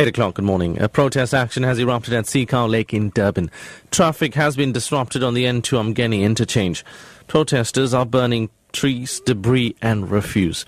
8 o'clock, good morning. A protest action has erupted at Sea Cow Lake in Durban. Traffic has been disrupted on the N2 Umgeni interchange. Protesters are burning trees, debris and refuse.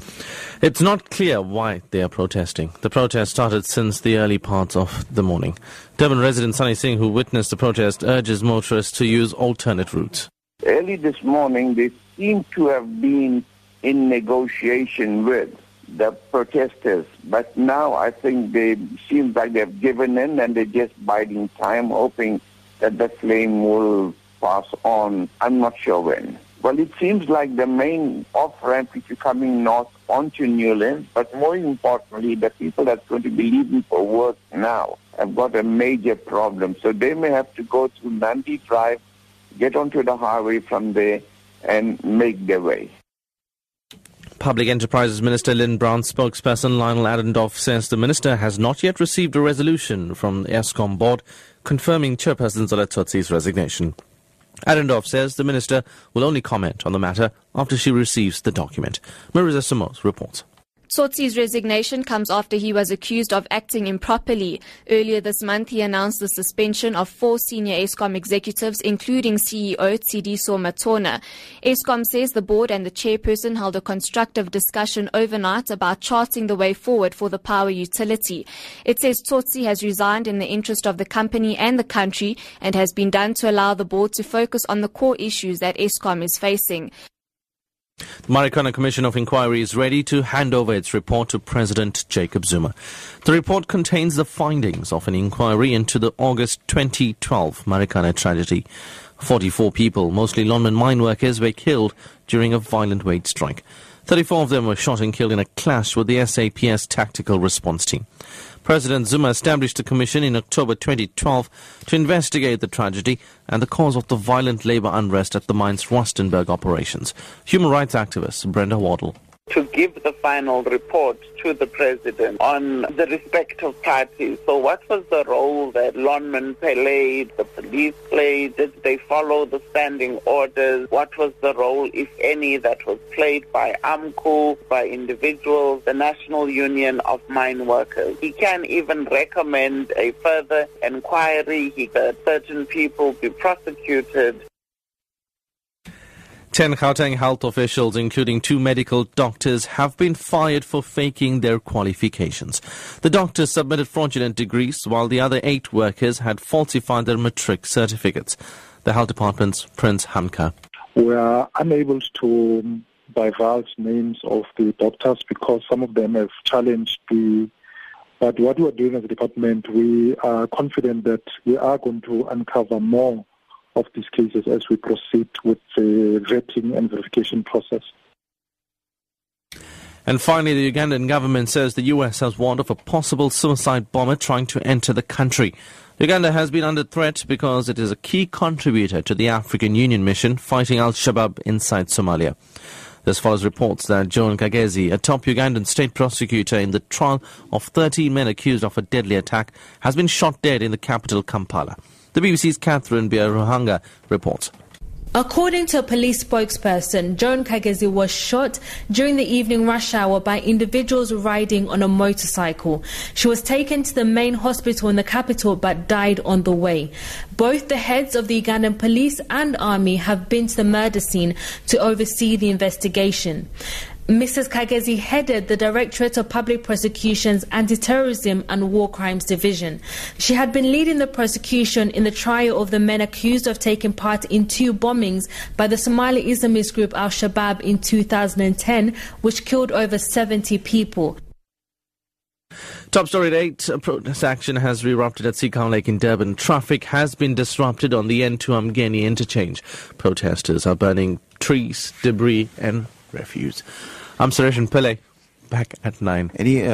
It's not clear why they are protesting. The protest started since the early parts of the morning. Durban resident Sunny Singh, who witnessed the protest, urges motorists to use alternate routes. Early this morning, they seem to have been in negotiation with the protesters. But now I think they seem like they've given in and they're just biding time, hoping that the flame will pass on. I'm not sure when. Well, it seems like the main off-ramp is coming north onto Newlands, but more importantly, the people that's going to be leaving for work now have got a major problem. So they may have to go through Nandi Drive, get onto the highway from there, and make their way. Public Enterprises Minister Lynne Brown's spokesperson Lionel Adendorf says the minister has not yet received a resolution from the Eskom board confirming Chairperson Zola resignation. Adendorf says the minister will only comment on the matter after she receives the document. Marisa Samos reports. Tsotsi's resignation comes after he was accused of acting improperly. Earlier this month, he announced the suspension of four senior Eskom executives, including CEO Tshediso Matona. Eskom says the board and the chairperson held a constructive discussion overnight about charting the way forward for the power utility. It says Tsotsi has resigned in the interest of the company and the country and has been done to allow the board to focus on the core issues that Eskom is facing. The Marikana Commission of Inquiry is ready to hand over its report to President Jacob Zuma. The report contains the findings of an inquiry into the August 2012 Marikana tragedy. 44 people, mostly Lonmin mine workers, were killed during a violent wage strike. 34 of them were shot and killed in a clash with the SAPS tactical response team. President Zuma established a commission in October 2012 to investigate the tragedy and the cause of the violent labor unrest at the mine's Rustenburg operations. Human rights activist Brenda Waddle to give the final report to the president on the respective parties. So what was the role that Lonmin played, the police played? Did they follow the standing orders? What was the role, if any, that was played by AMCU, by individuals, the National Union of Mine Workers? He can even recommend a further inquiry. He that certain people be prosecuted 10 Gauteng health officials, including two medical doctors, have been fired for faking their qualifications. The doctors submitted fraudulent degrees, while the other eight workers had falsified their matric certificates. The health department's Prince Hanka. We are unable to divulge names of the doctors because some of them have challenged the but what we are doing as a department, we are confident that we are going to uncover more of these cases as we proceed with the vetting and verification process. And finally, the Ugandan government says the U.S. has warned of a possible suicide bomber trying to enter the country. Uganda has been under threat because it is a key contributor to the African Union mission fighting Al Shabaab inside Somalia. This follows reports that Joan Kagezi, a top Ugandan state prosecutor in the trial of 13 men accused of a deadly attack, has been shot dead in the capital Kampala. The BBC's Catherine Byaruhanga reports. According to a police spokesperson, Joan Kagezi was shot during the evening rush hour by individuals riding on a motorcycle. She was taken to the main hospital in the capital but died on the way. Both the heads of the Ugandan police and army have been to the murder scene to oversee the investigation. Mrs. Kagezi headed the Directorate of Public Prosecution's Anti-Terrorism and War Crimes Division. She had been leading the prosecution in the trial of the men accused of taking part in two bombings by the Somali Islamist group Al-Shabaab in 2010, which killed over 70 people. Top story at 8. A protest action has erupted at Sea Cow Lake in Durban. Traffic has been disrupted on the N2 Umgeni interchange. Protesters are burning trees, debris and refuse. I'm Sareshen Pillay, back at 9. Any, uh